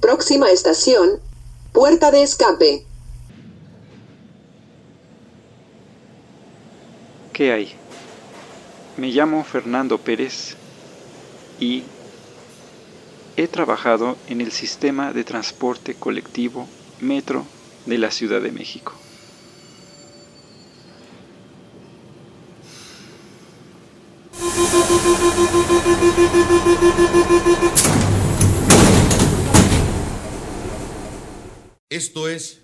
Próxima estación, puerta de escape. ¿Qué hay? Me llamo Fernando Pérez y he trabajado en el sistema de transporte colectivo Metro de la Ciudad de México. Esto es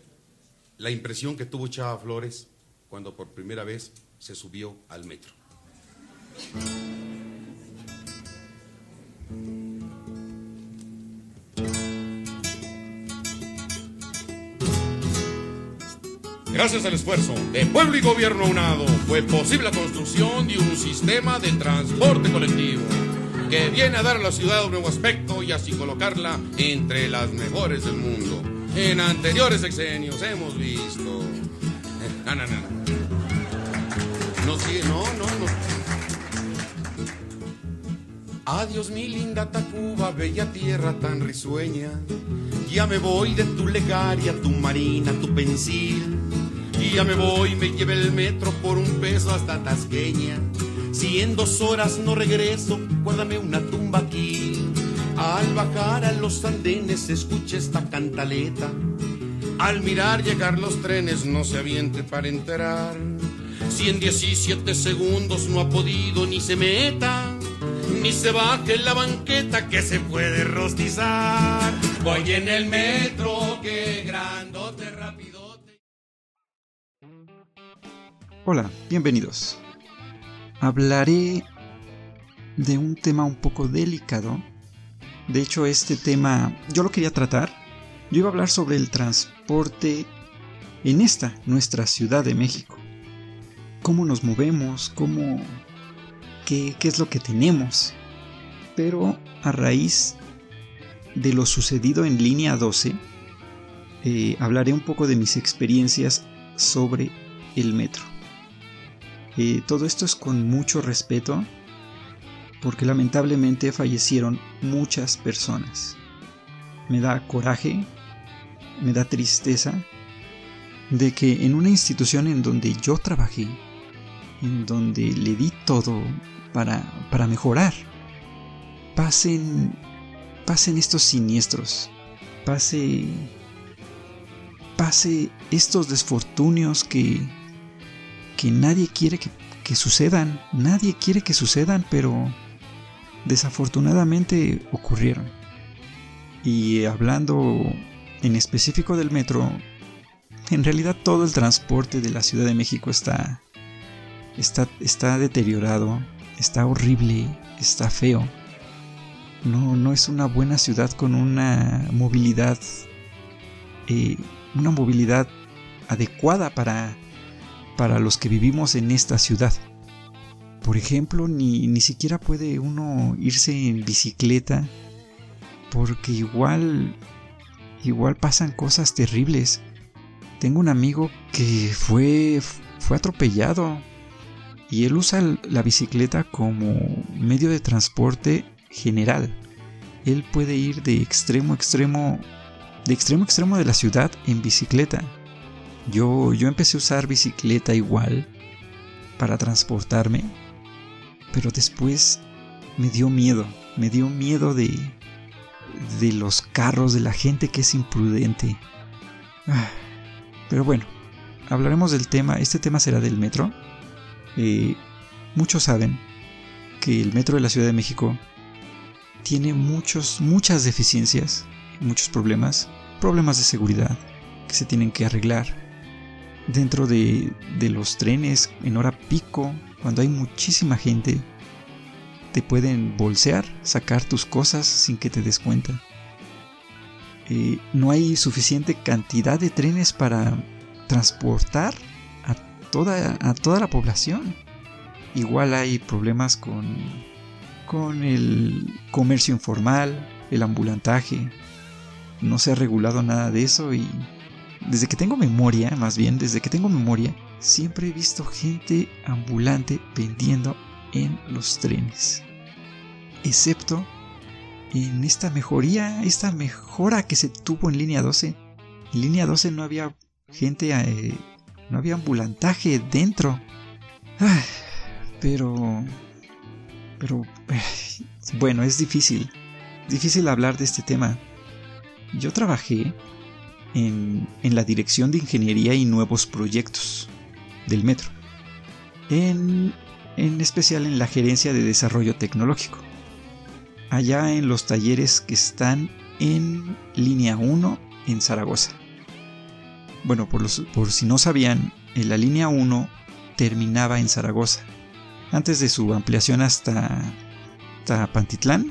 la impresión que tuvo Chava Flores cuando por primera vez se subió al metro. Gracias al esfuerzo de pueblo y gobierno unado, fue posible la construcción de un sistema de transporte colectivo que viene a dar a la ciudad un nuevo aspecto y así colocarla entre las mejores del mundo. En anteriores sexenios hemos visto. No, no, no, no. Sí, no, no, no. Adiós mi linda Tacuba, bella tierra tan risueña. Ya me voy de tu legaria, tu marina, tu pensil. Ya me voy, me lleve el metro por un peso hasta Tasqueña. Si en dos horas no regreso, guárdame una tumba aquí. Al bajar a los andenes, escuche esta cantaleta. Al mirar llegar los trenes, no se aviente para enterar. Si en 17 segundos no ha podido ni se meta, ni se baje la banqueta que se puede rostizar. Voy en el metro, que grandote, Hola, bienvenidos. Hablaré de un tema un poco delicado. De hecho, este tema yo lo quería tratar. Yo iba a hablar sobre el transporte en esta, nuestra Ciudad de México. Cómo nos movemos, cómo... qué, qué es lo que tenemos. Pero a raíz de lo sucedido en línea 12, eh, hablaré un poco de mis experiencias sobre el metro. Eh, todo esto es con mucho respeto porque lamentablemente fallecieron muchas personas. Me da coraje, me da tristeza de que en una institución en donde yo trabajé, en donde le di todo para, para mejorar, pasen, pasen estos siniestros, pase, pase estos desfortunios que, que nadie quiere que, que sucedan, nadie quiere que sucedan, pero desafortunadamente ocurrieron. Y hablando en específico del metro, en realidad todo el transporte de la Ciudad de México está, está, está deteriorado, está horrible, está feo. No, no es una buena ciudad con una movilidad, eh, una movilidad adecuada para, para los que vivimos en esta ciudad. Por ejemplo, ni, ni siquiera puede uno irse en bicicleta porque igual igual pasan cosas terribles. Tengo un amigo que fue fue atropellado y él usa la bicicleta como medio de transporte general. Él puede ir de extremo a extremo de extremo a extremo de la ciudad en bicicleta. Yo yo empecé a usar bicicleta igual para transportarme, pero después me dio miedo, me dio miedo de de los carros, de la gente que es imprudente. Ah, pero bueno, hablaremos del tema. Este tema será del metro. Eh, muchos saben que el metro de la Ciudad de México tiene muchos, muchas deficiencias, muchos problemas, problemas de seguridad que se tienen que arreglar. Dentro de, de los trenes en hora pico, cuando hay muchísima gente, te pueden bolsear, sacar tus cosas sin que te des cuenta. Eh, no hay suficiente cantidad de trenes para transportar a toda, a toda la población. Igual hay problemas con, con el comercio informal, el ambulantaje. No se ha regulado nada de eso y desde que tengo memoria, más bien desde que tengo memoria, siempre he visto gente ambulante vendiendo en los trenes. Excepto en esta mejoría, esta mejora que se tuvo en línea 12. En línea 12 no había gente, eh, no había ambulantaje dentro. pero, pero, eh, bueno, es difícil, difícil hablar de este tema. Yo trabajé en, en la Dirección de Ingeniería y Nuevos Proyectos del Metro, en, en especial en la Gerencia de Desarrollo Tecnológico allá en los talleres que están en línea 1 en Zaragoza. Bueno, por, si no sabían, la línea 1 terminaba en Zaragoza. Antes de su ampliación hasta, hasta Pantitlán,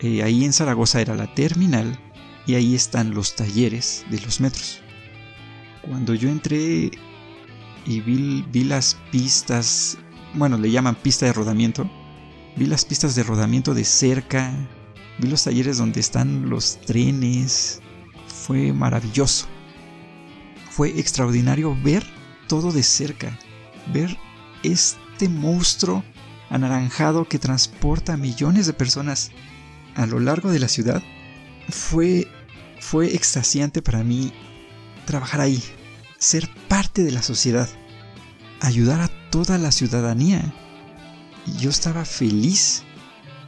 eh, ahí en Zaragoza era la terminal y ahí están los talleres de los metros. Cuando yo entré y vi, vi las pistas, bueno, le llaman pista de rodamiento, Vi las pistas de rodamiento de cerca, vi los talleres donde están los trenes. Fue maravilloso. Fue extraordinario ver todo de cerca, ver este monstruo anaranjado que transporta a millones de personas a lo largo de la ciudad. Fue fue extasiante para mí trabajar ahí, ser parte de la sociedad, ayudar a toda la ciudadanía yo estaba feliz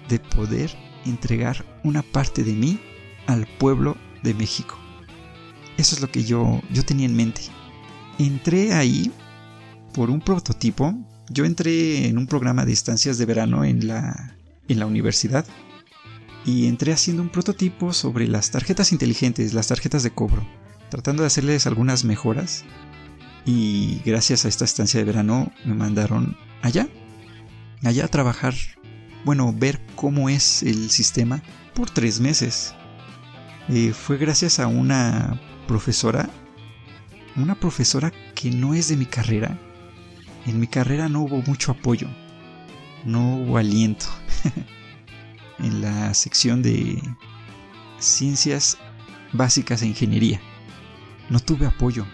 de poder entregar una parte de mí al pueblo de México. Eso es lo que yo, yo tenía en mente. Entré ahí por un prototipo. Yo entré en un programa de estancias de verano en la, en la universidad y entré haciendo un prototipo sobre las tarjetas inteligentes, las tarjetas de cobro, tratando de hacerles algunas mejoras. Y gracias a esta estancia de verano me mandaron allá allá a trabajar, bueno, ver cómo es el sistema por tres meses. Eh, fue gracias a una profesora, una profesora que no es de mi carrera. En mi carrera no hubo mucho apoyo, no hubo aliento. en la sección de ciencias básicas e ingeniería. No tuve apoyo.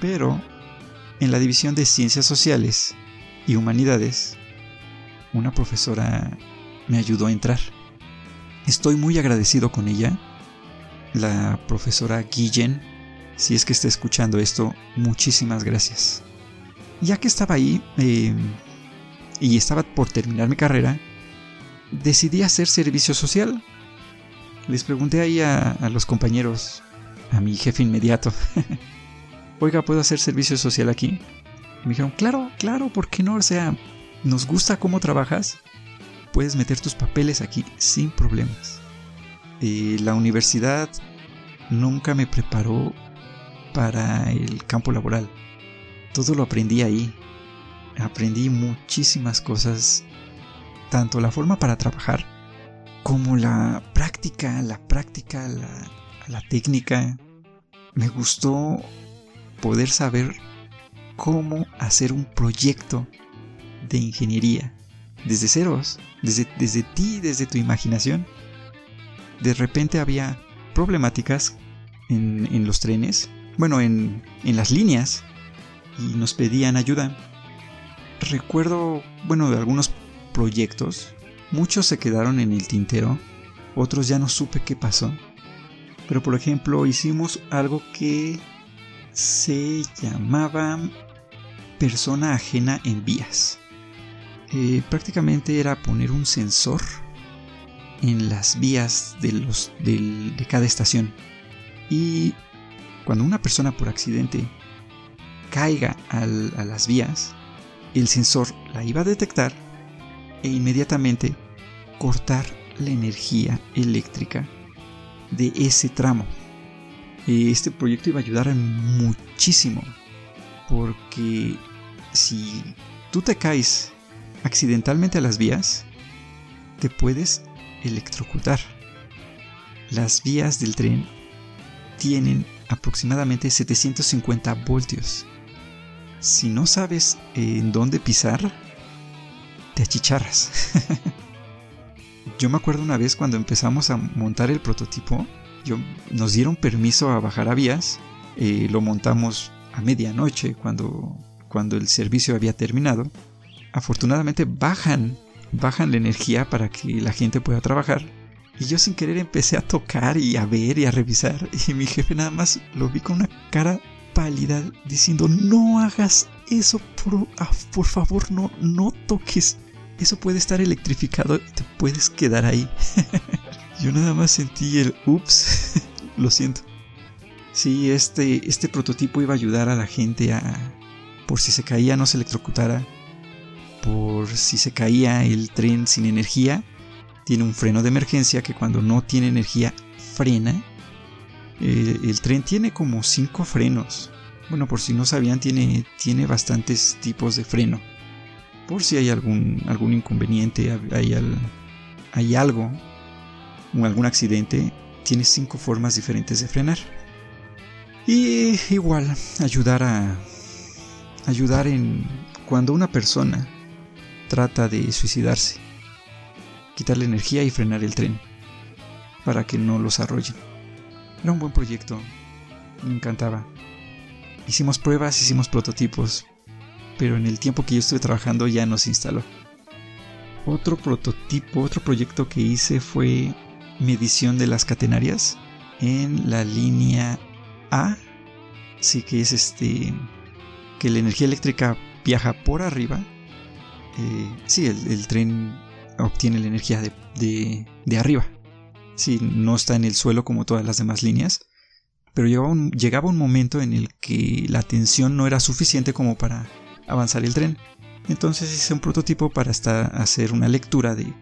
Pero en la división de ciencias sociales y humanidades una profesora me ayudó a entrar. Estoy muy agradecido con ella. La profesora Guillen, si es que está escuchando esto, muchísimas gracias. Ya que estaba ahí eh, y estaba por terminar mi carrera, decidí hacer servicio social. Les pregunté ahí a, a los compañeros, a mi jefe inmediato, oiga, ¿puedo hacer servicio social aquí? me dijeron, claro, claro, ¿por qué no? O sea, nos gusta cómo trabajas, puedes meter tus papeles aquí sin problemas. Eh, la universidad nunca me preparó para el campo laboral. Todo lo aprendí ahí. Aprendí muchísimas cosas, tanto la forma para trabajar como la práctica, la práctica, la, técnica. Me gustó poder saber cómo hacer un proyecto de ingeniería, desde ceros, desde, desde ti, desde tu imaginación. De repente había problemáticas en, los trenes, bueno, en, en las líneas, y nos pedían ayuda. Recuerdo, bueno, de algunos proyectos, muchos se quedaron en el tintero, otros ya no supe qué pasó. Pero por ejemplo, hicimos algo que se llamaba persona ajena en vías. Eh, prácticamente era poner un sensor en las vías de, los, de cada estación. Y cuando una persona por accidente caiga a las vías, el sensor la iba a detectar e inmediatamente cortar la energía eléctrica de ese tramo. Este proyecto iba a ayudar muchísimo porque si tú te caes accidentalmente a las vías, te puedes electrocutar. Las vías del tren tienen aproximadamente 750 voltios. Si no sabes en dónde pisar, te achicharras. yo me acuerdo una vez cuando empezamos a montar el prototipo, yo, nos dieron permiso a bajar a vías, eh, lo montamos a medianoche, cuando, cuando el servicio había terminado, afortunadamente bajan, bajan la energía para que la gente pueda trabajar. Y yo sin querer empecé a tocar y a ver y a revisar. Y mi jefe nada más lo vi con una cara pálida diciendo, no hagas eso, por, ah, por favor, no, no toques. Eso puede estar electrificado y te puedes quedar ahí. yo nada más sentí el ups, lo siento. Sí, este, este prototipo iba a ayudar a la gente a, por si se caía, no se electrocutara. Por si se caía el tren sin energía, tiene un freno de emergencia que cuando no tiene energía frena. Eh, el tren tiene como cinco frenos. Bueno, por si no sabían, tiene, tiene bastantes tipos de freno. Por si hay algún, algún inconveniente, hay, hay algo, algún accidente, tiene cinco formas diferentes de frenar. Y igual, ayudar a. Ayudar en. Cuando una persona trata de suicidarse. Quitarle energía y frenar el tren. Para que no los arrollen. Era un buen proyecto. Me encantaba. Hicimos pruebas, hicimos prototipos. Pero en el tiempo que yo estuve trabajando ya no se instaló. Otro prototipo, otro proyecto que hice fue medición de las catenarias en la línea a, sí que es este, que la energía eléctrica viaja por arriba. Eh, sí, el, tren obtiene la energía de, de, arriba. Sí, no está en el suelo como todas las demás líneas. Pero llegaba un, llegaba un momento en el que la tensión no era suficiente como para avanzar el tren. Entonces hice un prototipo para hacer una lectura de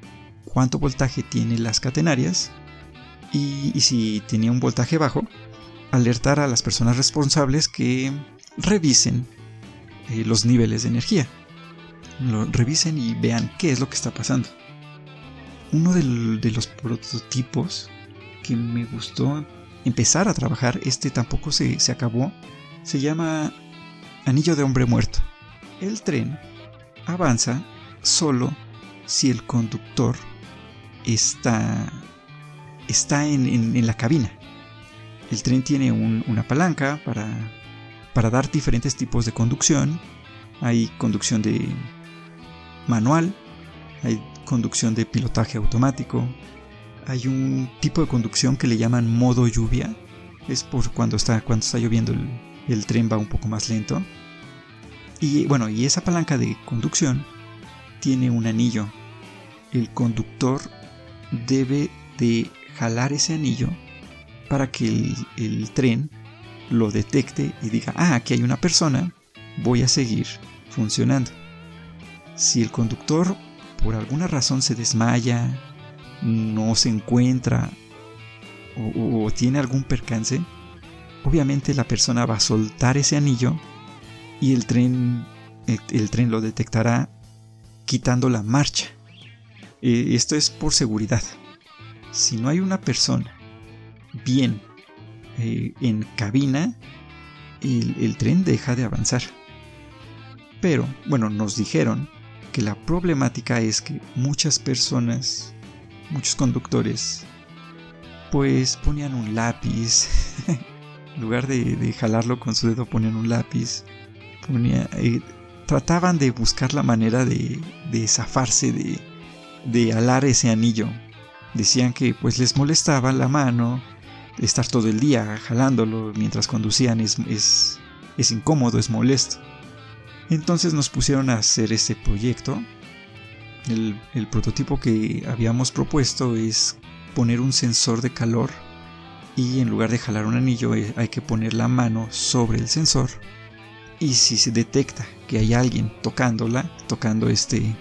cuánto voltaje tiene las catenarias y, si tenía un voltaje bajo, alertar a las personas responsables que revisen eh, los niveles de energía. Revisen y vean qué es lo que está pasando. Uno de los prototipos que me gustó empezar a trabajar, este tampoco se, se acabó, se llama Anillo de Hombre Muerto. El tren avanza solo si el conductor está, está en la cabina. El tren tiene una palanca para, para dar diferentes tipos de conducción. Hay conducción de manual, hay conducción de pilotaje automático, hay un tipo de conducción que le llaman modo lluvia. Es por cuando está, cuando está lloviendo el, el tren va un poco más lento. Y bueno, y esa palanca de conducción tiene un anillo. El conductor debe de jalar ese anillo para que el, tren lo detecte y diga, ah, aquí hay una persona, voy a seguir funcionando. Si el conductor por alguna razón se desmaya, no se encuentra o, tiene algún percance, obviamente la persona va a soltar ese anillo y el tren, el, tren lo detectará quitando la marcha. Eh, esto es por seguridad. Si no hay una persona bien eh, en cabina, el, tren deja de avanzar. Pero, bueno, nos dijeron que la problemática es que muchas personas, muchos conductores, pues ponían un lápiz. en lugar de, jalarlo con su dedo, ponían un lápiz. Eh, trataban de buscar la manera de, de zafarse, de, de alar ese anillo. Decían que pues les molestaba la mano, estar todo el día jalándolo mientras conducían es, es, incómodo, es molesto. Entonces nos pusieron a hacer este proyecto. El, el, prototipo que habíamos propuesto es poner un sensor de calor y en lugar de jalar un anillo eh, hay que poner la mano sobre el sensor y si se detecta que hay alguien tocándola, tocando este,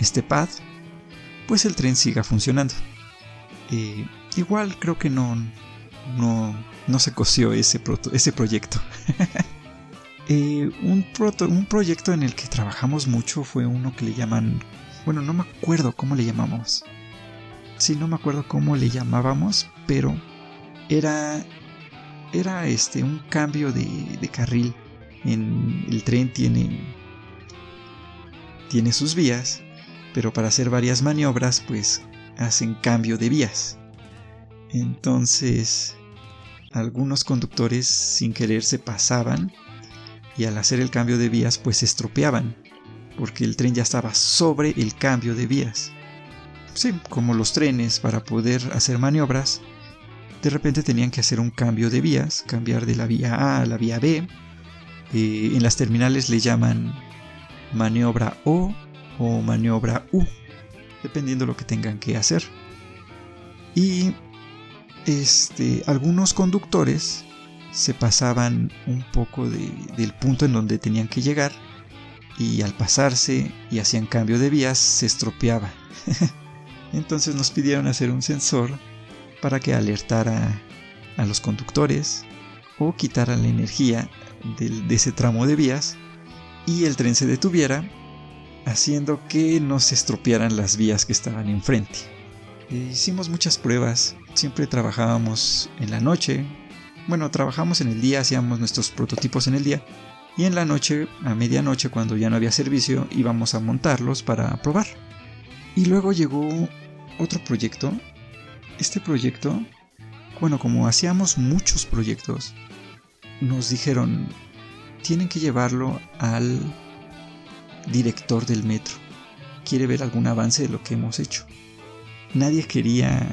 este pad, pues el tren siga funcionando. Eh, igual creo que no, no, no se coció ese, ese proyecto. Eh, un, un proyecto en el que trabajamos mucho fue uno que le llaman... Bueno, no me acuerdo cómo le llamamos. Sí, no me acuerdo cómo le llamábamos, pero era... Era este, un cambio de, de carril. El tren tiene... Tiene sus vías, pero para hacer varias maniobras, pues hacen cambio de vías. Entonces, algunos conductores sin querer se pasaban y al hacer el cambio de vías pues se estropeaban, porque el tren ya estaba sobre el cambio de vías. Sí, como los trenes para poder hacer maniobras, de repente tenían que hacer un cambio de vías, cambiar de la vía A a la vía B. Eh, en las terminales le llaman maniobra O o maniobra U, dependiendo de lo que tengan que hacer. Y este, algunos conductores se pasaban un poco del punto en donde tenían que llegar y al pasarse y hacían cambio de vías se estropeaba. Entonces nos pidieron hacer un sensor para que alertara a los conductores o quitara la energía de ese tramo de vías y el tren se detuviera haciendo que no se estropearan las vías que estaban enfrente. hicimos muchas pruebas, siempre trabajábamos en la noche, bueno, trabajamos en el día, hacíamos nuestros prototipos en el día y en la noche, a medianoche, cuando ya no había servicio, íbamos a montarlos para probar. Y luego llegó otro proyecto. Este proyecto, bueno, como hacíamos muchos proyectos, nos dijeron, tienen que llevarlo al director del metro. Quiere ver algún avance de lo que hemos hecho. Nadie quería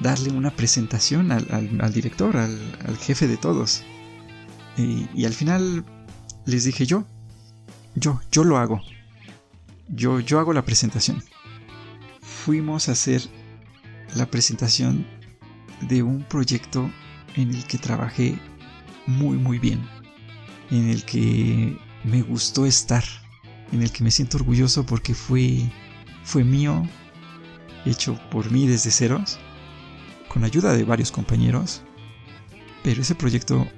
darle una presentación al, director, al, jefe de todos. Y, y, al final les dije yo, yo, yo lo hago. Yo, yo hago la presentación. Fuimos a hacer la presentación de un proyecto en el que trabajé muy muy bien, en el que me gustó estar, en el que me siento orgulloso porque fue fue mío, hecho por mí desde ceros, con ayuda de varios compañeros, pero ese proyecto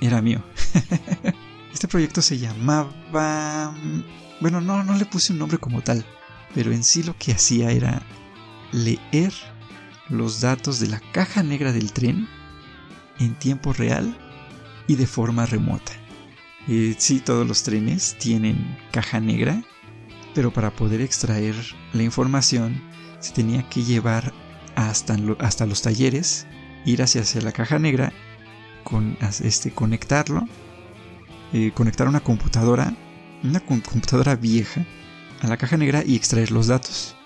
era mío. Este proyecto se llamaba... Bueno, no, no le puse un nombre como tal, pero en sí lo que hacía era leer los datos de la caja negra del tren en tiempo real y de forma remota. Eh, sí, todos los trenes tienen caja negra, pero para poder extraer la información se tenía que llevar hasta, hasta los talleres, ir hacia, hacia la caja negra, con, este, conectarlo eh, conectar una computadora, una computadora vieja, a la caja negra y extraer los datos.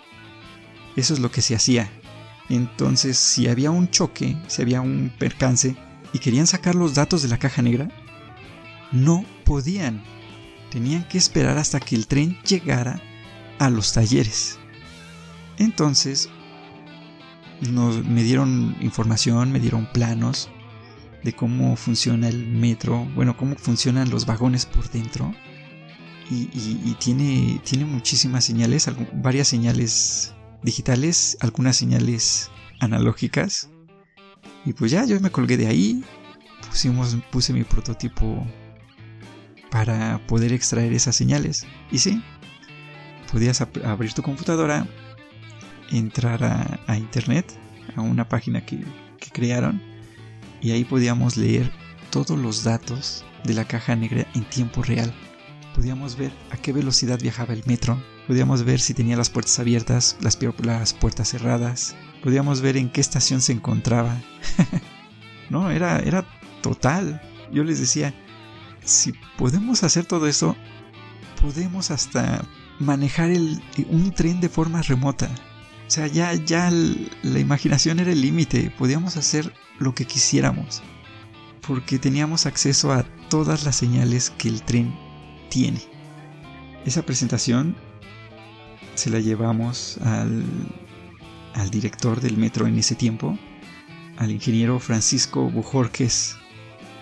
Eso es lo que se hacía. Entonces, si había un choque, si había un percance y querían sacar los datos de la caja negra, no podían. Tenían que esperar hasta que el tren llegara a los talleres. Entonces, nos, me dieron información, me dieron planos, de cómo funciona el metro, bueno, cómo funcionan los vagones por dentro. Y, tiene, tiene muchísimas señales, varias señales digitales, algunas señales analógicas. Y pues ya, yo me colgué de ahí, pusimos, puse mi prototipo para poder extraer esas señales. Y sí, podías abrir tu computadora, entrar a, internet, a una página que crearon y ahí podíamos leer todos los datos de la caja negra en tiempo real. Podíamos ver a qué velocidad viajaba el metro, podíamos ver si tenía las puertas abiertas, las, las puertas cerradas, podíamos ver en qué estación se encontraba. no, era, era total. Yo les decía, si podemos hacer todo eso, podemos hasta manejar el, un tren de forma remota. O sea, ya, ya la imaginación era el límite, podíamos hacer lo que quisiéramos, porque teníamos acceso a todas las señales que el tren tiene. Esa presentación se la llevamos al, al director del metro en ese tiempo, al ingeniero Francisco Bujorques.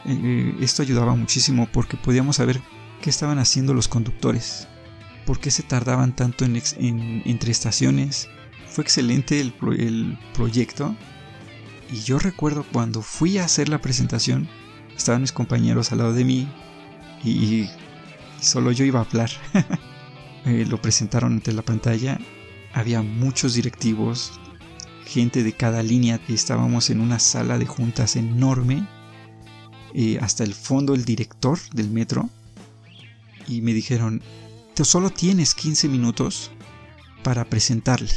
Eh, eh, esto ayudaba muchísimo porque podíamos saber qué estaban haciendo los conductores, por qué se tardaban tanto en, entre estaciones, fue excelente el, proyecto. Y yo recuerdo cuando fui a hacer la presentación, estaban mis compañeros al lado de mí y, solo yo iba a hablar. Eh, lo presentaron ante la pantalla. Había muchos directivos, gente de cada línea. Estábamos en una sala de juntas enorme. Eh, hasta el fondo el director del metro. Y me dijeron, solo tienes 15 minutos para presentarle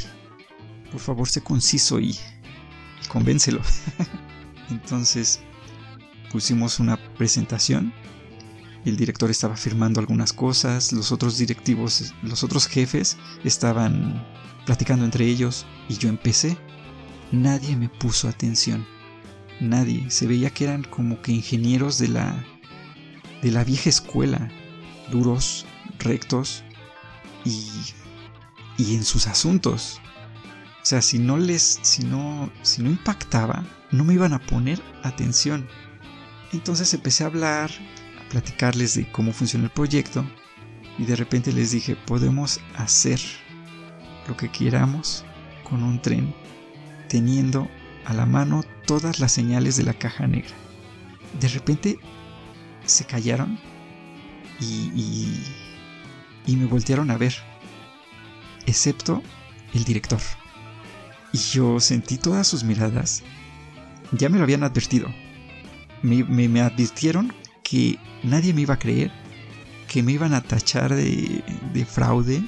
por favor sé conciso y, convéncelo. Entonces pusimos una presentación El director estaba firmando algunas cosas, los otros directivos, los otros jefes estaban platicando entre ellos y yo empecé. Nadie me puso atención. Nadie. Se veía que eran como que ingenieros de la de la vieja escuela, duros, rectos y y en sus asuntos. O sea, si no les si no si no impactaba, no me iban a poner atención. Entonces empecé a hablar, platicarles de cómo funciona el proyecto y de repente les dije, podemos hacer lo que queramos con un tren teniendo a la mano todas las señales de la caja negra. De repente se callaron y, y, me voltearon a ver, excepto el director. Y yo sentí todas sus miradas. Ya me lo habían advertido. Me, me, advirtieron que nadie me iba a creer, que me iban a tachar de, de fraude,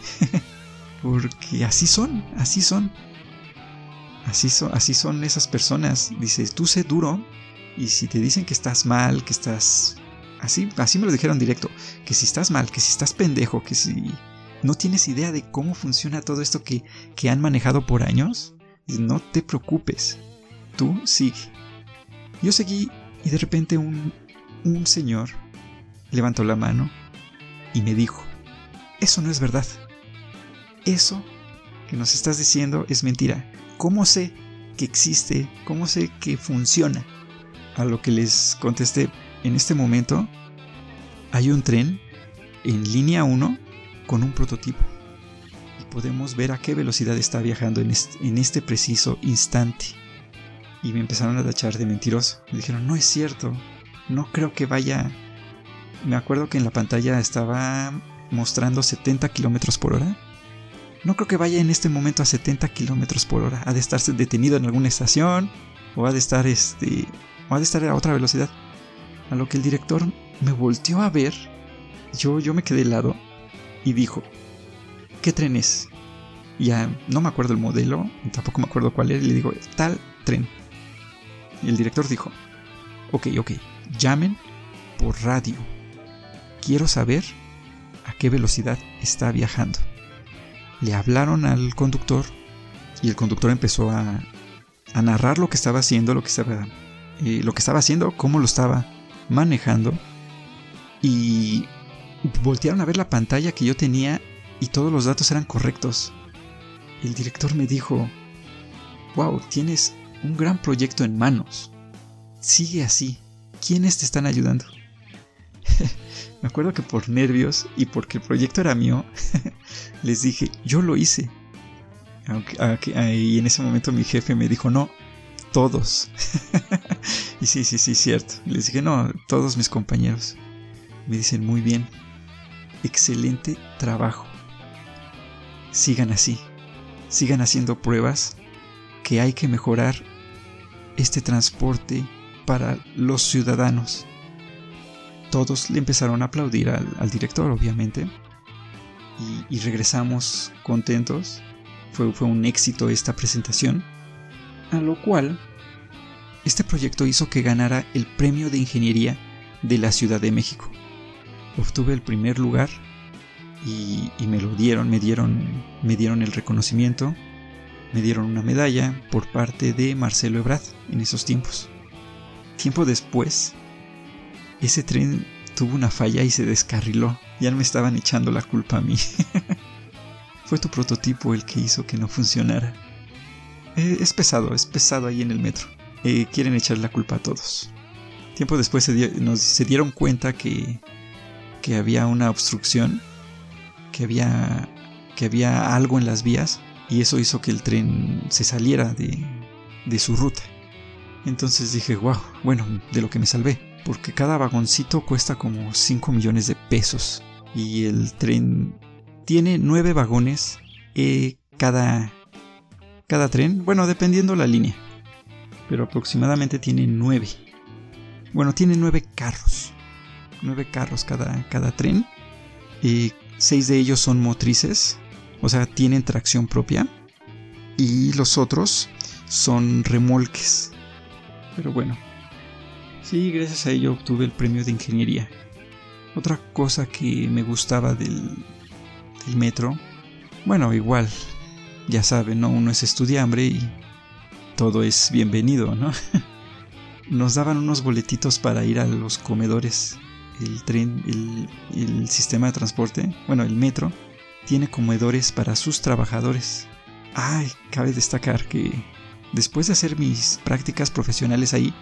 porque así son, así son. Así son, así son esas personas. Dices, tú sé duro y si te dicen que estás mal, que estás... Así, así me lo dijeron directo, que si estás mal, que si estás pendejo, que si no tienes idea de cómo funciona todo esto que, que han manejado por años, no te preocupes, tú sigue. Yo seguí y de repente un, un señor levantó la mano y me dijo, eso no es verdad. Eso que nos estás diciendo es mentira. ¿Cómo sé que existe? ¿Cómo sé que funciona? A lo que les contesté, en este momento hay un tren en línea 1 con un prototipo y podemos ver a qué velocidad está viajando en este, preciso instante. Y me empezaron a tachar de mentiroso. Me dijeron, no es cierto, no creo que vaya... Me acuerdo que en la pantalla estaba mostrando 70 kilómetros por hora no creo que vaya en este momento a 70 kilómetros por hora. Ha de estarse detenido en alguna estación. O ha de estar este. O ha de estar a otra velocidad. A lo que el director me volteó a ver. Yo, yo me quedé helado. Y dijo. ¿Qué tren es? Ya no me acuerdo el modelo. Tampoco me acuerdo cuál era. Y le digo, tal tren. Y el director dijo. Ok, ok. Llamen por radio. Quiero saber a qué velocidad está viajando le hablaron al conductor y el conductor empezó a, narrar lo que estaba haciendo, lo que estaba, eh, lo que estaba haciendo, cómo lo estaba manejando y voltearon a ver la pantalla que yo tenía y todos los datos eran correctos. El director me dijo, wow, tienes un gran proyecto en manos. Sigue así. ¿Quiénes te están ayudando? Me acuerdo que por nervios y porque el proyecto era mío, les dije, yo lo hice. y en ese momento mi jefe me dijo, no, todos. y sí, sí, sí, cierto. Les dije, no, todos mis compañeros. Me dicen, muy bien, excelente trabajo. Sigan así, sigan haciendo pruebas que hay que mejorar este transporte para los ciudadanos todos le empezaron a aplaudir al, director, obviamente. Y, regresamos contentos. Fue, un éxito esta presentación. A lo cual, este proyecto hizo que ganara el premio de ingeniería de la Ciudad de México. Obtuve el primer lugar y, me lo dieron, me dieron, me dieron el reconocimiento, me dieron una medalla por parte de Marcelo Ebrard en esos tiempos. Tiempo después, ese tren tuvo una falla y se descarriló. Ya me estaban echando la culpa a mí. Fue tu prototipo el que hizo que no funcionara. Eh, es pesado, es pesado ahí en el metro. Eh, quieren echar la culpa a todos. Tiempo después se, nos, se dieron cuenta que, que había una obstrucción, que había, que había algo en las vías y eso hizo que el tren se saliera de, de su ruta. Entonces dije, wow, bueno, de lo que me salvé porque cada vagoncito cuesta como 5 millones de pesos y el tren tiene 9 vagones eh, cada, cada tren, bueno, dependiendo la línea, pero aproximadamente tiene 9. Bueno, tiene 9 carros, 9 carros cada, cada tren, y 6 de ellos son motrices, o sea, tienen tracción propia, y los otros son remolques. Pero bueno, Sí, gracias a ello obtuve el premio de ingeniería. Otra cosa que me gustaba del, del metro, bueno, igual, ya saben, ¿no? Uno es estudiambre y todo es bienvenido, ¿no? Nos daban unos boletitos para ir a los comedores. El tren, el, el sistema de transporte, bueno, el metro, tiene comedores para sus trabajadores. Ay, cabe destacar que después de hacer mis prácticas profesionales ahí,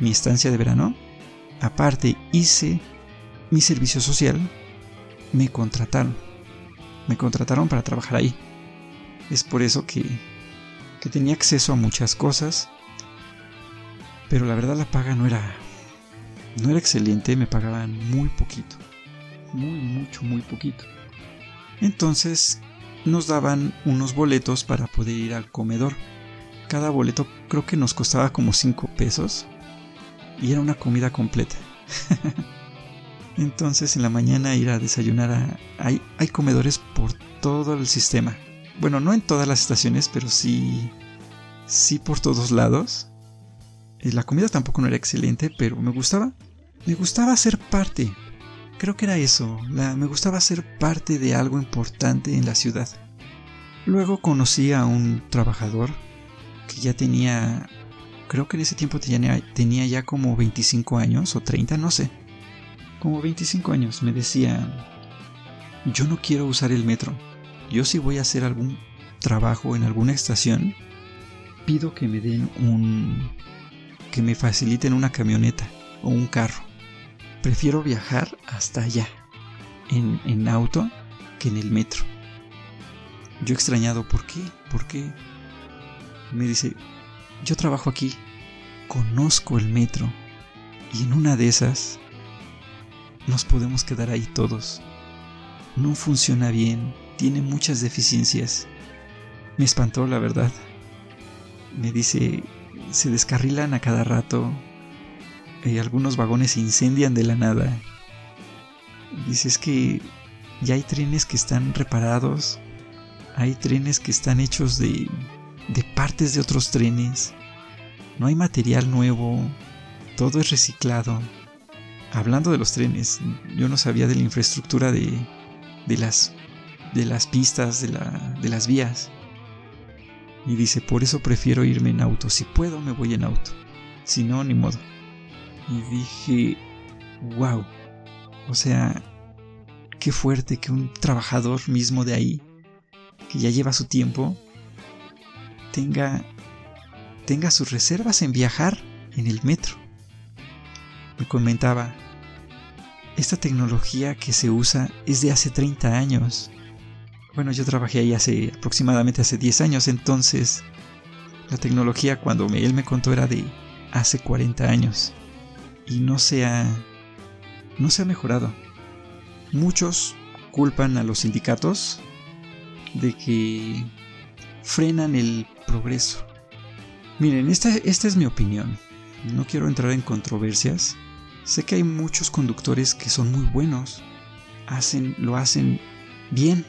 mi estancia de verano, aparte hice mi servicio social, me contrataron. Me contrataron para trabajar ahí. Es por eso que, que tenía acceso a muchas cosas. Pero la verdad la paga no era no era excelente, me pagaban muy poquito. Muy mucho, muy poquito. Entonces nos daban unos boletos para poder ir al comedor. Cada boleto creo que nos costaba como 5 pesos y era una comida completa. Entonces en la mañana ir a desayunar a... Hay, hay comedores por todo el sistema. Bueno, no en todas las estaciones, pero sí... Sí por todos lados. La comida tampoco no era excelente, pero me gustaba. Me gustaba ser parte. Creo que era eso. me gustaba ser parte de algo importante en la ciudad. Luego conocí a un trabajador ya tenía... Creo que en ese tiempo tenía, tenía ya como 25 años o 30, no sé como 25 años, me decía, yo no quiero usar el metro. Yo si voy a hacer algún trabajo en alguna estación, pido que me den un... que me faciliten una camioneta o un carro. Prefiero viajar hasta allá, en, en auto, que en el metro. Yo extrañado, ¿por qué? ¿Por qué? Me dice, yo trabajo aquí, conozco el metro, y en una de esas nos podemos quedar ahí todos. No funciona bien, tiene muchas deficiencias. Me espantó, la verdad. Me dice, se descarrilan a cada rato. y algunos vagones se incendian de la nada. Dice, es que ya hay trenes que están reparados. Hay trenes que están hechos de, de partes de otros trenes. No hay material nuevo. Todo es reciclado hablando de los trenes, yo no sabía de la infraestructura de, de, las, de las pistas, de, la, de las vías. Y dice, por eso prefiero irme en auto. Si puedo, me voy en auto. Si no, ni modo. Y dije, wow. O sea, qué fuerte que un trabajador mismo de ahí, que ya lleva su tiempo, tenga, tenga sus reservas en viajar en el metro. Me comentaba, esta tecnología que se usa es de hace 30 años. Bueno, yo trabajé ahí hace aproximadamente hace 10 años, entonces la tecnología cuando él me contó era de hace 40 años y no se ha no se ha mejorado. Muchos culpan a los sindicatos de que frenan el progreso. Miren, esta, esta es mi opinión. No quiero entrar en controversias, Sé que hay muchos conductores que son muy buenos, hacen, lo hacen bien,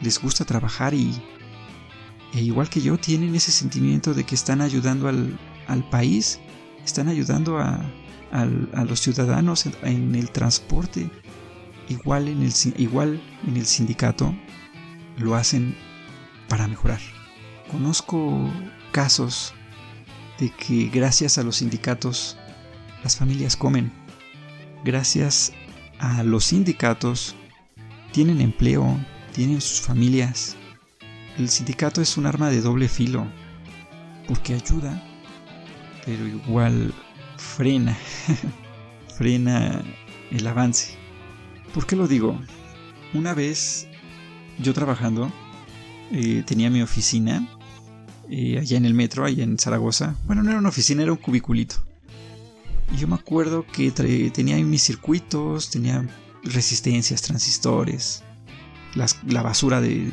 les gusta trabajar y, e igual que yo, tienen ese sentimiento de que están ayudando al, país, están ayudando a, los ciudadanos en, el transporte, igual en el, igual en el sindicato, lo hacen para mejorar. Conozco casos de que gracias a los sindicatos las familias comen. Gracias a los sindicatos tienen empleo, tienen sus familias. El sindicato es un arma de doble filo, porque ayuda, pero igual frena, frena el avance. ¿Por qué lo digo? Una vez yo trabajando, eh, tenía mi oficina eh, allá en el metro, allá en Zaragoza. Bueno, no era una oficina, era un cubiculito. Y yo me acuerdo que tenía mis circuitos, tenía resistencias, transistores, la basura de,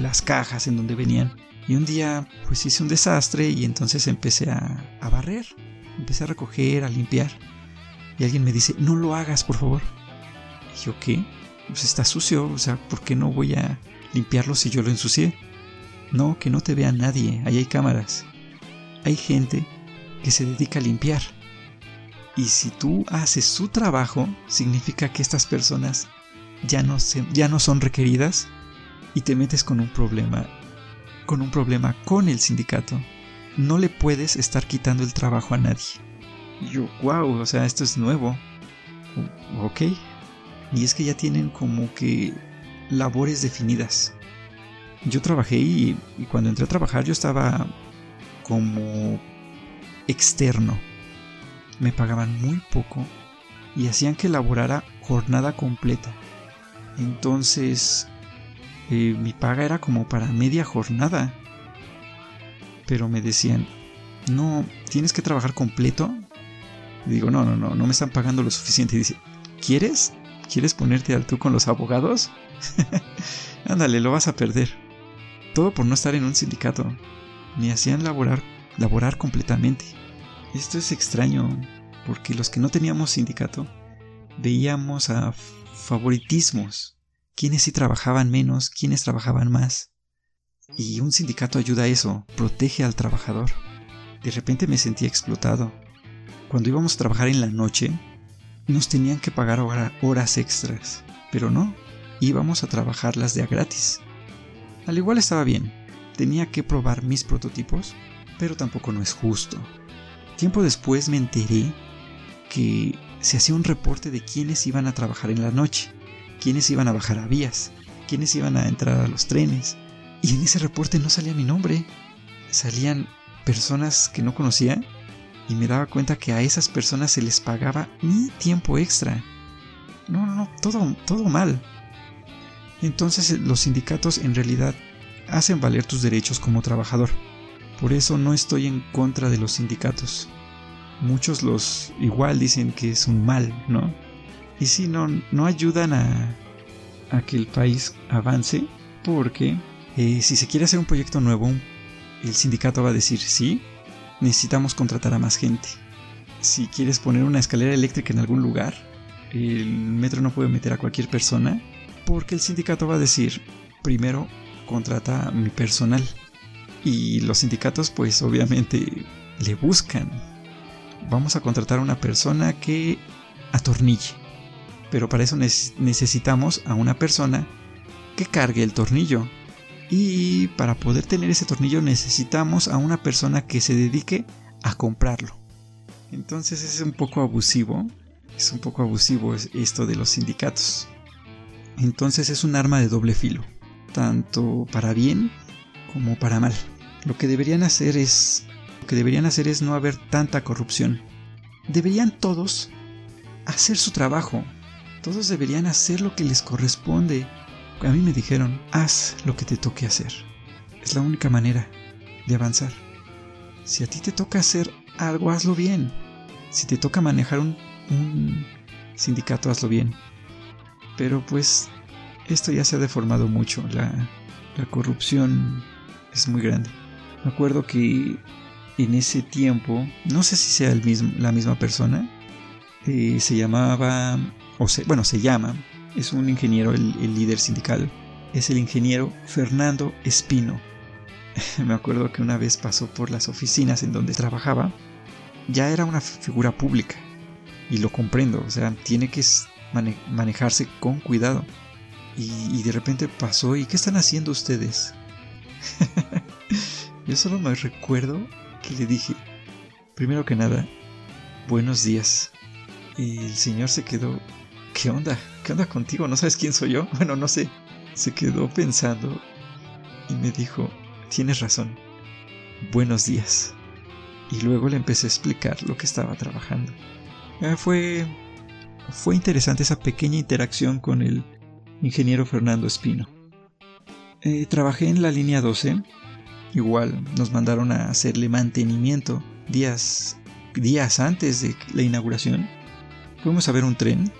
las cajas en donde venían. Y un día pues hice un desastre y entonces empecé a, a barrer, empecé a recoger, a limpiar. Y alguien me dice, no lo hagas, por favor. Y yo, ¿qué? Pues está sucio, o sea, ¿por qué no voy a limpiarlo si yo lo ensucié? No, que no te vea nadie, ahí hay cámaras. Hay gente que se dedica a limpiar Y si tú haces su trabajo, significa que estas personas ya no, ya no son requeridas y te metes con un problema, con un problema con el sindicato. No le puedes estar quitando el trabajo a nadie. Yo, wow, o sea, esto es nuevo. Ok. Y es que ya tienen como que labores definidas. Yo trabajé y, y cuando entré a trabajar yo estaba como externo. Me pagaban muy poco y hacían que laborara jornada completa. Entonces, eh, mi paga era como para media jornada. Pero me decían, no, tienes que trabajar completo. Y digo, no, no, no, no me están pagando lo suficiente. Y dice, ¿quieres? ¿Quieres ponerte al tú con los abogados? Ándale, lo vas a perder. Todo por no estar en un sindicato. Me hacían laborar, laborar completamente. Esto es extraño, porque los que no teníamos sindicato veíamos a favoritismos, quienes sí trabajaban menos, quienes trabajaban más. Y un sindicato ayuda a eso, protege al trabajador. De repente me sentía explotado. Cuando íbamos a trabajar en la noche, nos tenían que pagar horas extras, pero no, íbamos a trabajarlas de a gratis. Al igual estaba bien, tenía que probar mis prototipos, pero tampoco no es justo. Tiempo después me enteré que se hacía un reporte de quiénes iban a trabajar en la noche, quiénes iban a bajar a vías, quiénes iban a entrar a los trenes. Y en ese reporte no salía mi nombre. Salían personas que no conocía y me daba cuenta que a esas personas se les pagaba mi tiempo extra. No, no, no, todo, todo mal. Entonces los sindicatos en realidad hacen valer tus derechos como trabajador. Por eso no estoy en contra de los sindicatos muchos los igual dicen que es un mal, ¿no? Y si no, no ayudan a, a que el país avance porque eh, si se quiere hacer un proyecto nuevo, el sindicato va a decir sí, necesitamos contratar a más gente. Si quieres poner una escalera eléctrica en algún lugar, el metro no puede meter a cualquier persona porque el sindicato va a decir primero contrata a mi personal. Y los sindicatos pues obviamente le buscan vamos a contratar a una persona que atornille. Pero para eso necesitamos a una persona que cargue el tornillo. Y para poder tener ese tornillo necesitamos a una persona que se dedique a comprarlo. Entonces es un poco abusivo. Es un poco abusivo esto de los sindicatos. Entonces es un arma de doble filo. Tanto para bien como para mal. Lo que deberían hacer es lo que deberían hacer es no haber tanta corrupción. Deberían todos hacer su trabajo. Todos deberían hacer lo que les corresponde. A mí me dijeron, haz lo que te toque hacer. Es la única manera de avanzar. Si a ti te toca hacer algo, hazlo bien. Si te toca manejar un, sindicato, hazlo bien. Pero pues esto ya se ha deformado mucho. La, la corrupción es muy grande. Me acuerdo que en ese tiempo, no sé si sea el mismo, la misma persona, eh, se llamaba, o se, bueno, se llama, es un ingeniero, el, líder sindical, es el ingeniero Fernando Espino. Me acuerdo que una vez pasó por las oficinas en donde trabajaba, ya era una figura pública, y lo comprendo, o sea, tiene que manejarse con cuidado. Y, y de repente pasó, ¿y qué están haciendo ustedes? Yo solo me recuerdo le dije, primero que nada, buenos días. Y el señor se quedó, ¿qué onda? ¿Qué contigo? ¿No sabes quién soy yo? Bueno, no sé. Se quedó pensando y me dijo, tienes razón, buenos días. Y luego le empecé a explicar lo que estaba trabajando. Eh, fue, fue interesante esa pequeña interacción con el ingeniero Fernando Espino. Eh, trabajé en la línea 12 Igual nos mandaron a hacerle mantenimiento días, días antes de la inauguración. Fuimos a ver un tren.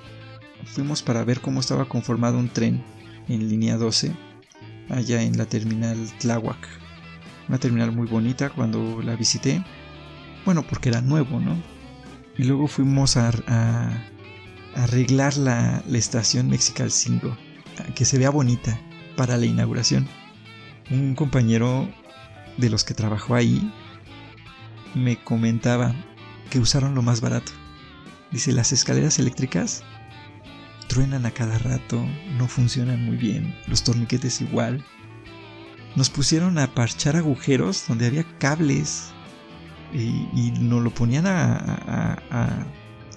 Fuimos para ver cómo estaba conformado un tren en línea 12, allá en la terminal Tláhuac. Una terminal muy bonita cuando la visité. Bueno, porque era nuevo, ¿no? Y luego fuimos a, arreglar la, la, estación Mexical 5, que se vea bonita para la inauguración. Un compañero de los que trabajó ahí me comentaba que usaron lo más barato. Dice, las escaleras eléctricas truenan a cada rato, no funcionan muy bien, los torniquetes igual. Nos pusieron a parchar agujeros donde había cables y, nos lo ponían a,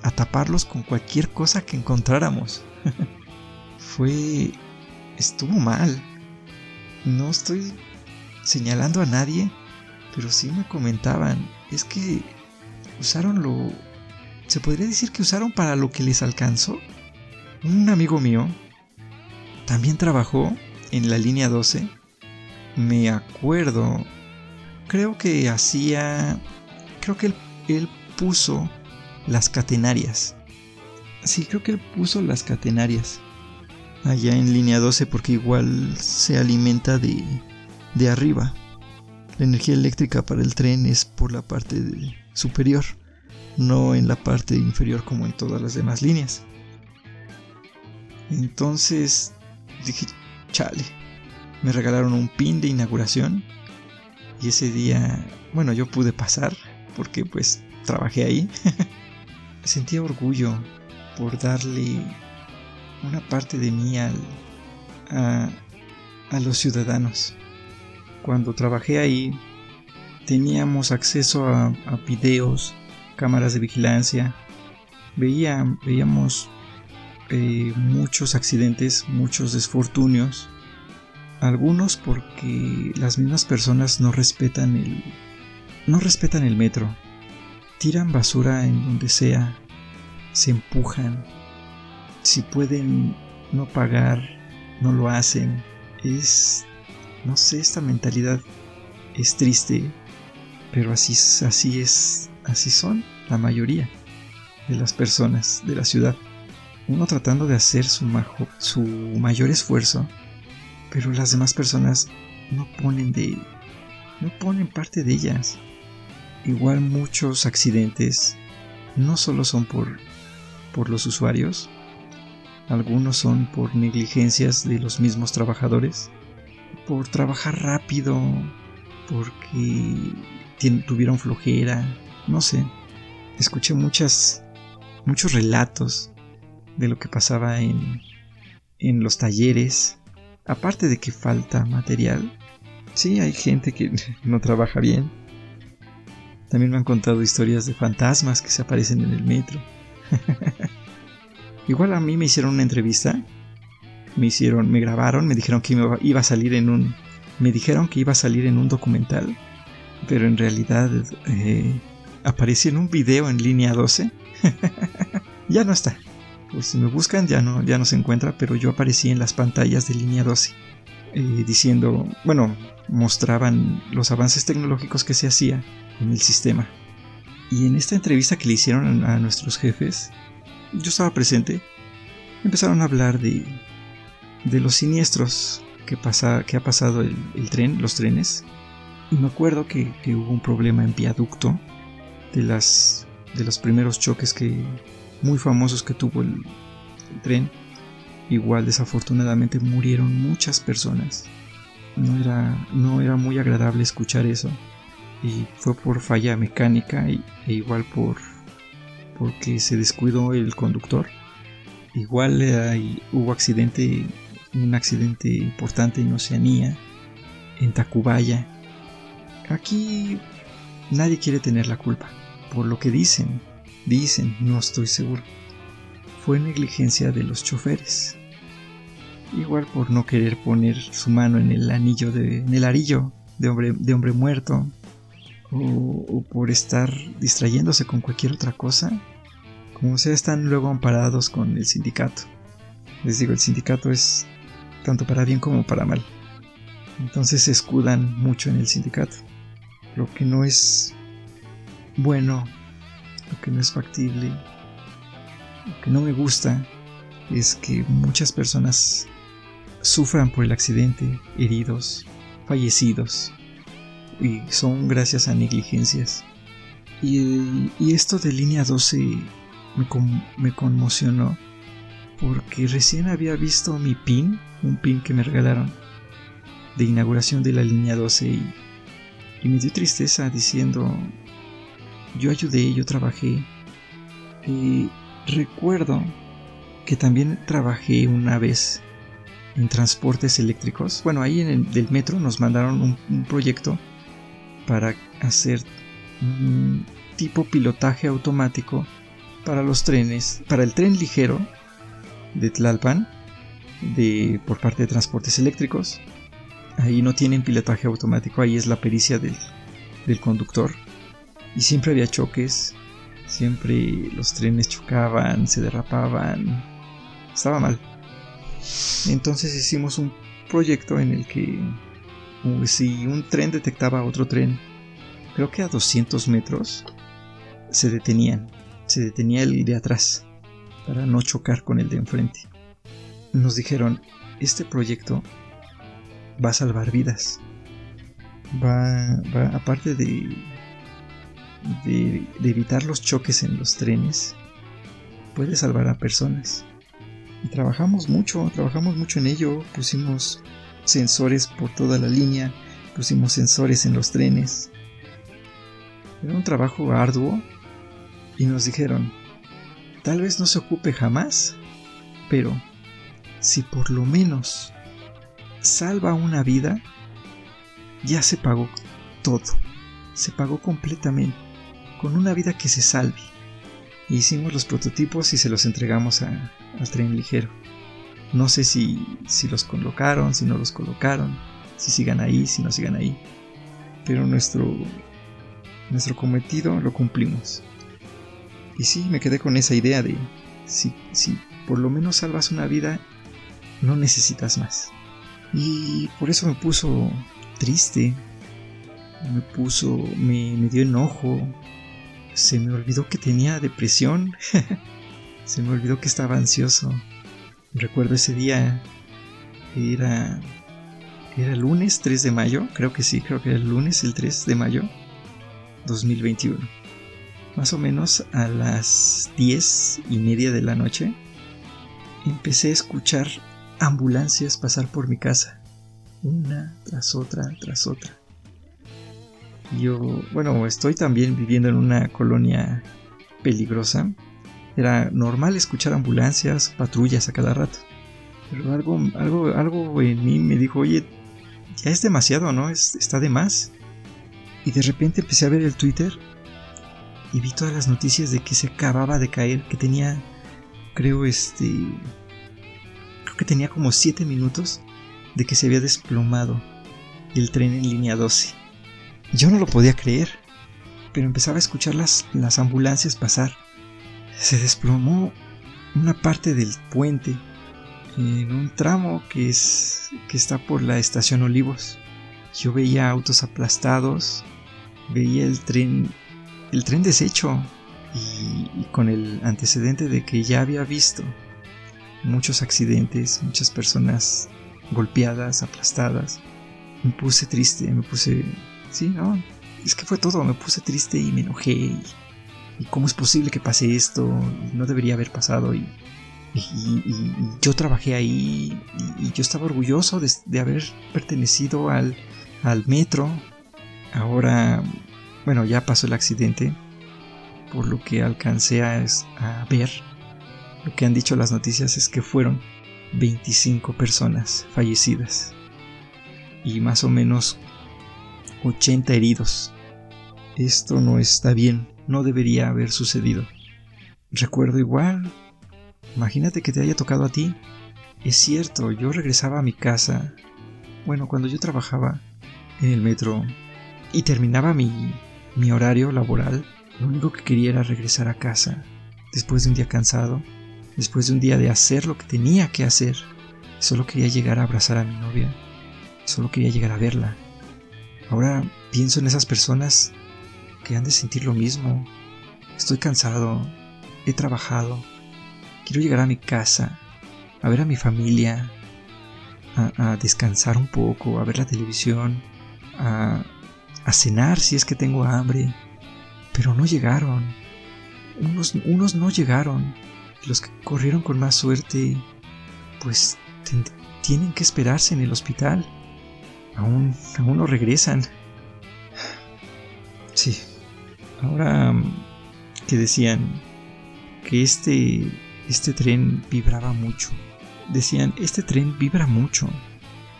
a taparlos con cualquier cosa que encontráramos. Fue... estuvo mal. No estoy señalando a nadie, pero sí me comentaban, es que usaron lo... Se podría decir que usaron para lo que les alcanzó. Un amigo mío también trabajó en la línea 12. Me acuerdo, creo que hacía... Creo que él, él puso las catenarias. Sí, creo que él puso las catenarias allá en línea 12 porque igual se alimenta de, de arriba. La energía eléctrica para el tren es por la parte superior, no en la parte inferior como en todas las demás líneas. Entonces dije, chale, me regalaron un pin de inauguración y ese día, bueno, yo pude pasar porque pues trabajé ahí. Sentía orgullo por darle una parte de mí a, a los ciudadanos. Cuando trabajé ahí teníamos acceso a, a videos, cámaras de vigilancia, Veía, veíamos eh, muchos accidentes, muchos desfortunios, algunos porque las mismas personas no respetan el, no respetan el metro, tiran basura en donde sea, se empujan, si pueden no pagar, no lo hacen. Es, no sé, esta mentalidad es triste, pero así, así es, así son la mayoría de las personas de la ciudad. Uno tratando de hacer su, mayor esfuerzo, pero las demás personas no ponen de, no ponen parte de ellas. Igual muchos accidentes no solo son por, por los usuarios, algunos son por negligencias de los mismos trabajadores, por trabajar rápido, porque tuvieron flojera, no sé. Escuché muchas, muchos relatos de lo que pasaba en, en los talleres. Aparte de que falta material, sí hay gente que no trabaja bien. También me han contado historias de fantasmas que se aparecen en el metro. Igual a mí me hicieron una entrevista. Me hicieron, me grabaron, me dijeron que iba a salir en un. Me dijeron que iba a salir en un documental. Pero en realidad eh, apareció en un video en línea 12. ya no está. Pues si me buscan ya no, ya no se encuentra, pero yo aparecí en las pantallas de línea 12. Eh, diciendo, bueno, mostraban los avances tecnológicos que se hacía en el sistema. Y en esta entrevista que le hicieron a nuestros jefes, yo estaba presente, empezaron a hablar de, de los siniestros que, pasa, que ha pasado el, tren, los trenes. Y me acuerdo que, hubo un problema en viaducto de, las, de los primeros choques que, muy famosos que tuvo el, tren. Igual desafortunadamente murieron muchas personas. No era, no era muy agradable escuchar eso. Y fue por falla mecánica e igual por porque se descuidó el conductor. Igual hubo accidente, un accidente importante en Oceanía, en Tacubaya. Aquí nadie quiere tener la culpa, por lo que dicen, dicen, no estoy seguro. Fue negligencia de los choferes. Igual por no querer poner su mano en el anillo de, en el arillo de hombre, de hombre muerto, o, por estar distrayéndose con cualquier otra cosa, como sea, están luego amparados con el sindicato. Les digo, el sindicato es tanto para bien como para mal. Entonces se escudan mucho en el sindicato. Lo que no es bueno, lo que no es factible, lo que no me gusta es que muchas personas sufran por el accidente, heridos, fallecidos, y son gracias a negligencias. Y, esto de línea 12 me, me, conmocionó porque recién había visto mi pin, un pin que me regalaron de inauguración de la línea 12 y, me dio tristeza diciendo, yo ayudé, yo trabajé. Recuerdo que también trabajé una vez en transportes eléctricos. Bueno, ahí en el del metro nos mandaron un, proyecto para hacer un tipo pilotaje automático para los trenes, para el tren ligero de Tlalpan, de, por parte de transportes eléctricos. Ahí no tienen pilotaje automático, ahí es la pericia del conductor. Y siempre había choques, siempre los trenes chocaban, se derrapaban, estaba mal. Entonces hicimos un proyecto en el que si un tren detectaba otro tren, creo que a 200 metros, se detenían, se detenía el de atrás para no chocar con el de enfrente. Nos dijeron, este proyecto va a salvar vidas. Va, va aparte de, de, evitar los choques en los trenes, puede salvar a personas. Trabajamos mucho, trabajamos mucho en ello, pusimos sensores por toda la línea, pusimos sensores en los trenes. Era un trabajo arduo y nos dijeron, tal vez no se ocupe jamás, pero si por lo menos salva una vida, ya se pagó todo, se pagó completamente, con una vida que se salve. Hicimos los prototipos y se los entregamos a, al tren ligero. No sé si, si los colocaron, si no los colocaron, si sigan ahí, si no sigan ahí. Pero nuestro, nuestro cometido lo cumplimos. Y sí, me quedé con esa idea de si, si por lo menos salvas una vida, no necesitas más. Y por eso me puso triste, me puso, me, me dio enojo, se me olvidó que tenía depresión. Se me olvidó que estaba ansioso. Recuerdo ese día. Era. Era lunes 3 de mayo. Creo que sí, creo que era el lunes el 3 de mayo 2021. Más o menos a las 10 y media de la noche. Empecé a escuchar ambulancias pasar por mi casa. Una tras otra, tras otra. Yo, bueno, estoy también viviendo en una colonia peligrosa era normal escuchar ambulancias, patrullas a cada rato. Pero algo, algo, algo en mí me dijo, oye, ya es demasiado, ¿no? está de más. Y de repente empecé a ver el Twitter y vi todas las noticias de que se acababa de caer, que tenía, creo, este, creo que tenía como 7 minutos de que se había desplomado el tren en línea 12. Yo no lo podía creer, pero empezaba a escuchar las, las ambulancias pasar se desplomó una parte del puente en un tramo que es que está por la estación Olivos. Yo veía autos aplastados, veía el tren el tren deshecho y, y con el antecedente de que ya había visto muchos accidentes, muchas personas golpeadas, aplastadas. Me puse triste, me puse sí, no, es que fue todo, me puse triste y me enojé y y cómo es posible que pase esto, no debería haber pasado y, yo trabajé ahí y, yo estaba orgulloso de, haber pertenecido al, metro. Ahora, bueno, ya pasó el accidente, por lo que alcancé a, a ver, lo que han dicho las noticias es que fueron 25 personas fallecidas y más o menos 80 heridos. Esto no está bien no debería haber sucedido. Recuerdo igual. Imagínate que te haya tocado a ti. Es cierto, yo regresaba a mi casa. Bueno, cuando yo trabajaba en el metro y terminaba mi, mi horario laboral, lo único que quería era regresar a casa. Después de un día cansado, después de un día de hacer lo que tenía que hacer. Solo quería llegar a abrazar a mi novia. Solo quería llegar a verla. Ahora pienso en esas personas que han de sentir lo mismo. Estoy cansado, he trabajado, quiero llegar a mi casa, a ver a mi familia, a, descansar un poco, a ver la televisión, a, a, cenar si es que tengo hambre. Pero no llegaron. Unos, unos no llegaron. Los que corrieron con más suerte, pues tienen que esperarse en el hospital. Aún, aún no regresan. Sí, Ahora que decían que este, este tren vibraba mucho. Decían, este tren vibra mucho,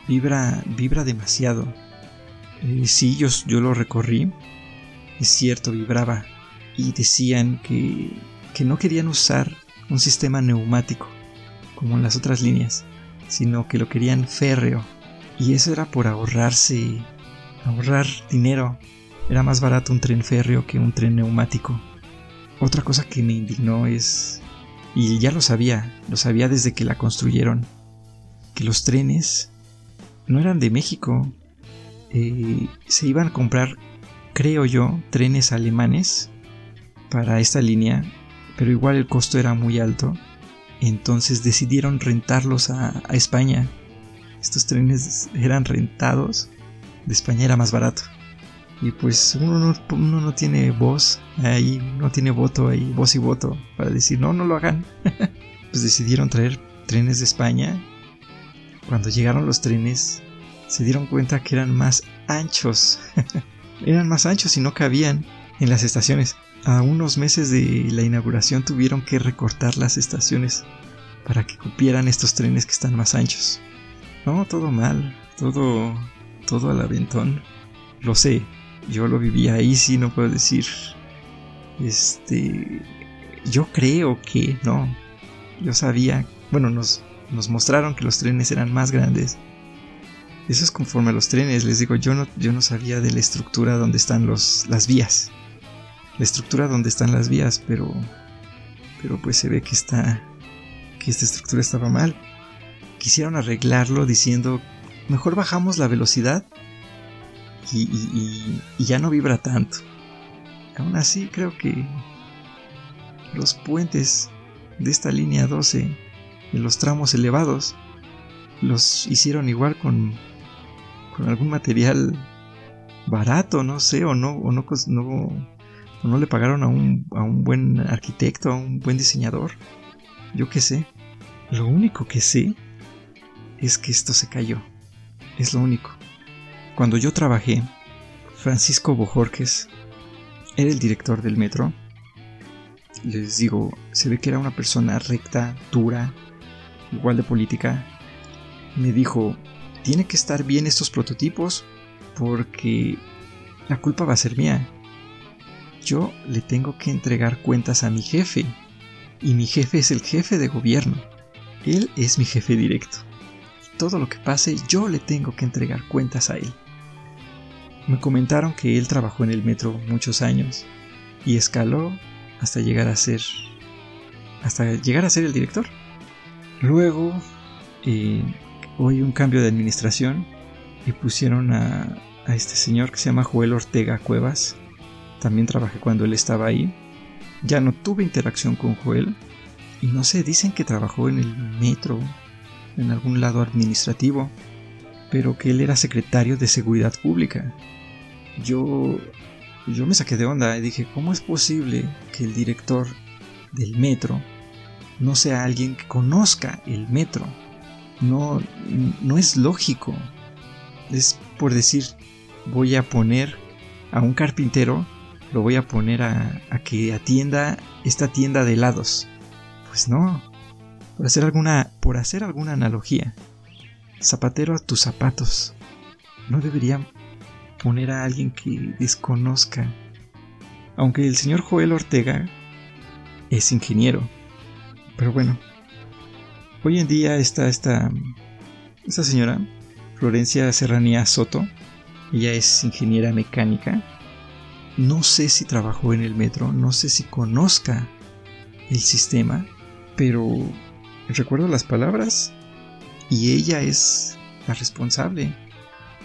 vibra, vibra demasiado. Eh, sí, yo, yo lo recorrí, es cierto, vibraba. Y decían que, que no querían usar un sistema neumático, como en las otras líneas, sino que lo querían férreo. Y eso era por ahorrarse, ahorrar dinero. Era más barato un tren férreo que un tren neumático. Otra cosa que me indignó es, y ya lo sabía, lo sabía desde que la construyeron, que los trenes no eran de México. Eh, se iban a comprar, creo yo, trenes alemanes para esta línea, pero igual el costo era muy alto. Entonces decidieron rentarlos a, a España. Estos trenes eran rentados. De España era más barato y pues uno no, uno no tiene voz ahí, no tiene voto ahí, voz y voto para decir no, no lo hagan. pues decidieron traer trenes de España. Cuando llegaron los trenes se dieron cuenta que eran más anchos. eran más anchos y no cabían en las estaciones. A unos meses de la inauguración tuvieron que recortar las estaciones para que cupieran estos trenes que están más anchos. No, todo mal, todo, todo al aventón. Lo sé, yo lo vivía ahí, sí, no puedo decir. Este. Yo creo que no. Yo sabía. Bueno, nos, nos mostraron que los trenes eran más grandes. Eso es conforme a los trenes. Les digo, yo no, yo no sabía de la estructura donde están los, las vías. La estructura donde están las vías, pero. Pero pues se ve que está. que esta estructura estaba mal. Quisieron arreglarlo diciendo. Mejor bajamos la velocidad y, ya no vibra tanto. Aún así creo que los puentes de esta línea 12 en los tramos elevados los hicieron igual con, con algún material barato, no sé, o no, o no, no, no le pagaron a un, a un buen arquitecto, a un buen diseñador. Yo qué sé. Lo único que sé es que esto se cayó. Es lo único. Cuando yo trabajé, Francisco Bojorques era el director del metro. Les digo, se ve que era una persona recta, dura, igual de política. Me dijo, tiene que estar bien estos prototipos porque la culpa va a ser mía. Yo le tengo que entregar cuentas a mi jefe y mi jefe es el jefe de gobierno. Él es mi jefe directo. Todo lo que pase yo le tengo que entregar cuentas a él. Me comentaron que él trabajó en el metro muchos años y escaló hasta llegar a ser hasta llegar a ser el director. Luego eh, hubo un cambio de administración y pusieron a, a este señor que se llama Joel Ortega Cuevas. También trabajé cuando él estaba ahí. Ya no tuve interacción con Joel. Y no sé, dicen que trabajó en el metro, en algún lado administrativo, pero que él era secretario de Seguridad Pública yo, yo me saqué de onda y dije, ¿cómo es posible que el director del metro no sea alguien que conozca el metro? No, no es lógico. Es por decir, voy a poner a un carpintero, lo voy a poner a, a que atienda esta tienda de helados. Pues no. Por hacer alguna, por hacer alguna analogía, zapatero a tus zapatos. No debería poner a alguien que desconozca. Aunque el señor Joel Ortega es ingeniero. Pero bueno, hoy en día está esta, esta señora, Florencia Serranía Soto. Ella es ingeniera mecánica. No sé si trabajó en el metro, no sé si conozca el sistema, pero recuerdo las palabras y ella es la responsable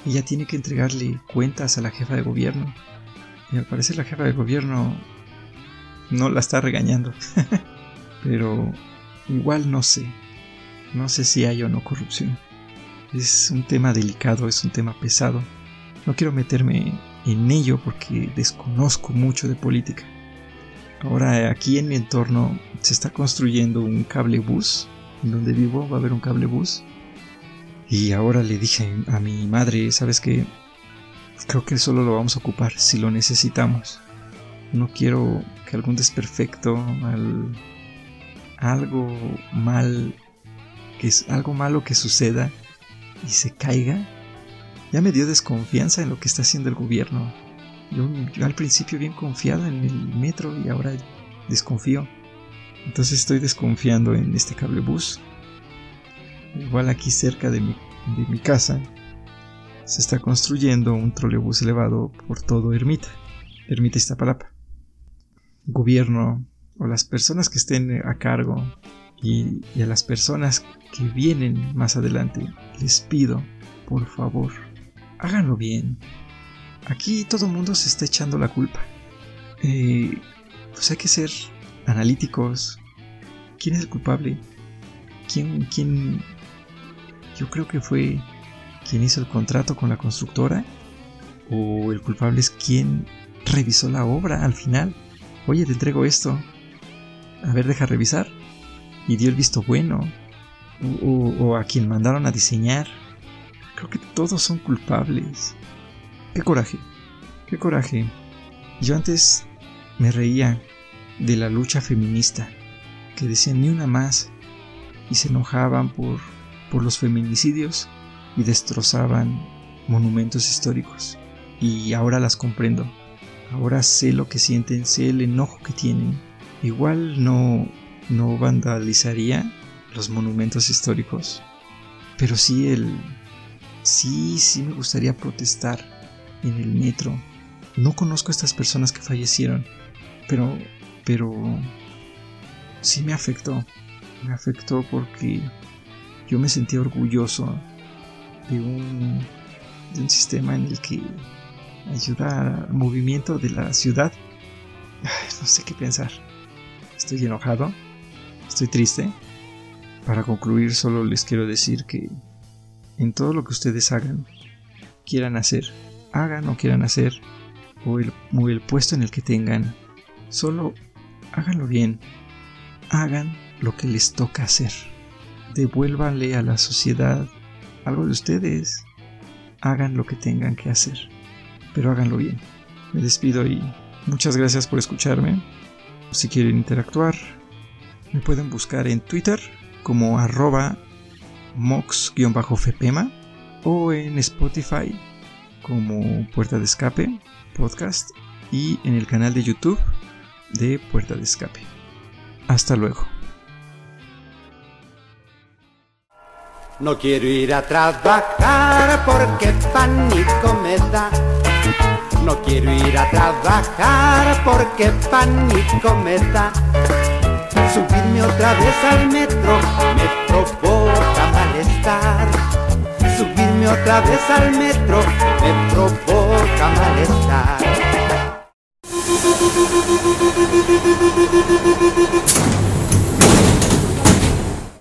ella tiene que entregarle cuentas a la jefa de gobierno. Y al parecer la jefa de gobierno no la está regañando. Pero igual no sé. No sé si hay o no corrupción. Es un tema delicado, es un tema pesado. No quiero meterme en ello porque desconozco mucho de política. Ahora aquí en mi entorno se está construyendo un cable bus. En donde vivo va a haber un cable bus y ahora le dije a mi madre, ¿sabes qué? Creo que solo lo vamos a ocupar si lo necesitamos. No quiero que algún desperfecto al, algo mal, que es algo malo que suceda y se caiga, ya me dio desconfianza en lo que está haciendo el gobierno. Yo, al principio bien confiado en el metro y ahora desconfío. Entonces estoy desconfiando en este cablebús. Igual aquí cerca de mi, casa se está construyendo un trolebús elevado por todo Ermita, Ermita Iztapalapa. Gobierno o las personas que estén a cargo y, y a las personas que vienen más adelante, les pido, por favor, háganlo bien. Aquí todo el mundo se está echando la culpa. Eh, pues hay que ser analíticos. ¿Quién es el culpable? ¿Quién, quién? Yo creo que fue quien hizo el contrato con la constructora. O el culpable es quien revisó la obra al final. Oye, te entrego esto. A ver, deja revisar. Y dio el visto bueno. o a quien mandaron a diseñar. Creo que todos son culpables. Qué coraje, qué coraje. Yo antes me reía de la lucha feminista, que decían ni una más, y se enojaban por, por los feminicidios y destrozaban monumentos históricos. Y ahora las comprendo. Ahora sé lo que sienten, sé el enojo que tienen. Igual no, no vandalizaría los monumentos históricos, pero sí el... Sí, sí me gustaría protestar en el metro. No conozco a estas personas que fallecieron, pero, pero sí me afectó. Me afectó porque yo me sentía orgulloso de un, de un sistema en el que ayuda al movimiento de la ciudad. no sé qué pensar. Estoy enojado, estoy triste. Para concluir, solo les quiero decir que en todo lo que ustedes hagan, quieran hacer, hagan o quieran hacer, o el, o el puesto en el que tengan, solo háganlo bien, hagan lo que les toca hacer, devuélvanle a la sociedad algo de ustedes, hagan lo que tengan que hacer, pero háganlo bien. Me despido y muchas gracias por escucharme. Si quieren interactuar, me pueden buscar en Twitter como arroba mox-fepema o en Spotify como Puerta de Escape Podcast y en el canal de YouTube de Puerta de Escape. Hasta luego. No quiero ir a trabajar porque pánico me da. No quiero ir a trabajar porque pánico me da. Subirme otra vez al metro me provoca malestar. Subirme otra vez al metro me provoca malestar. ハハハハ!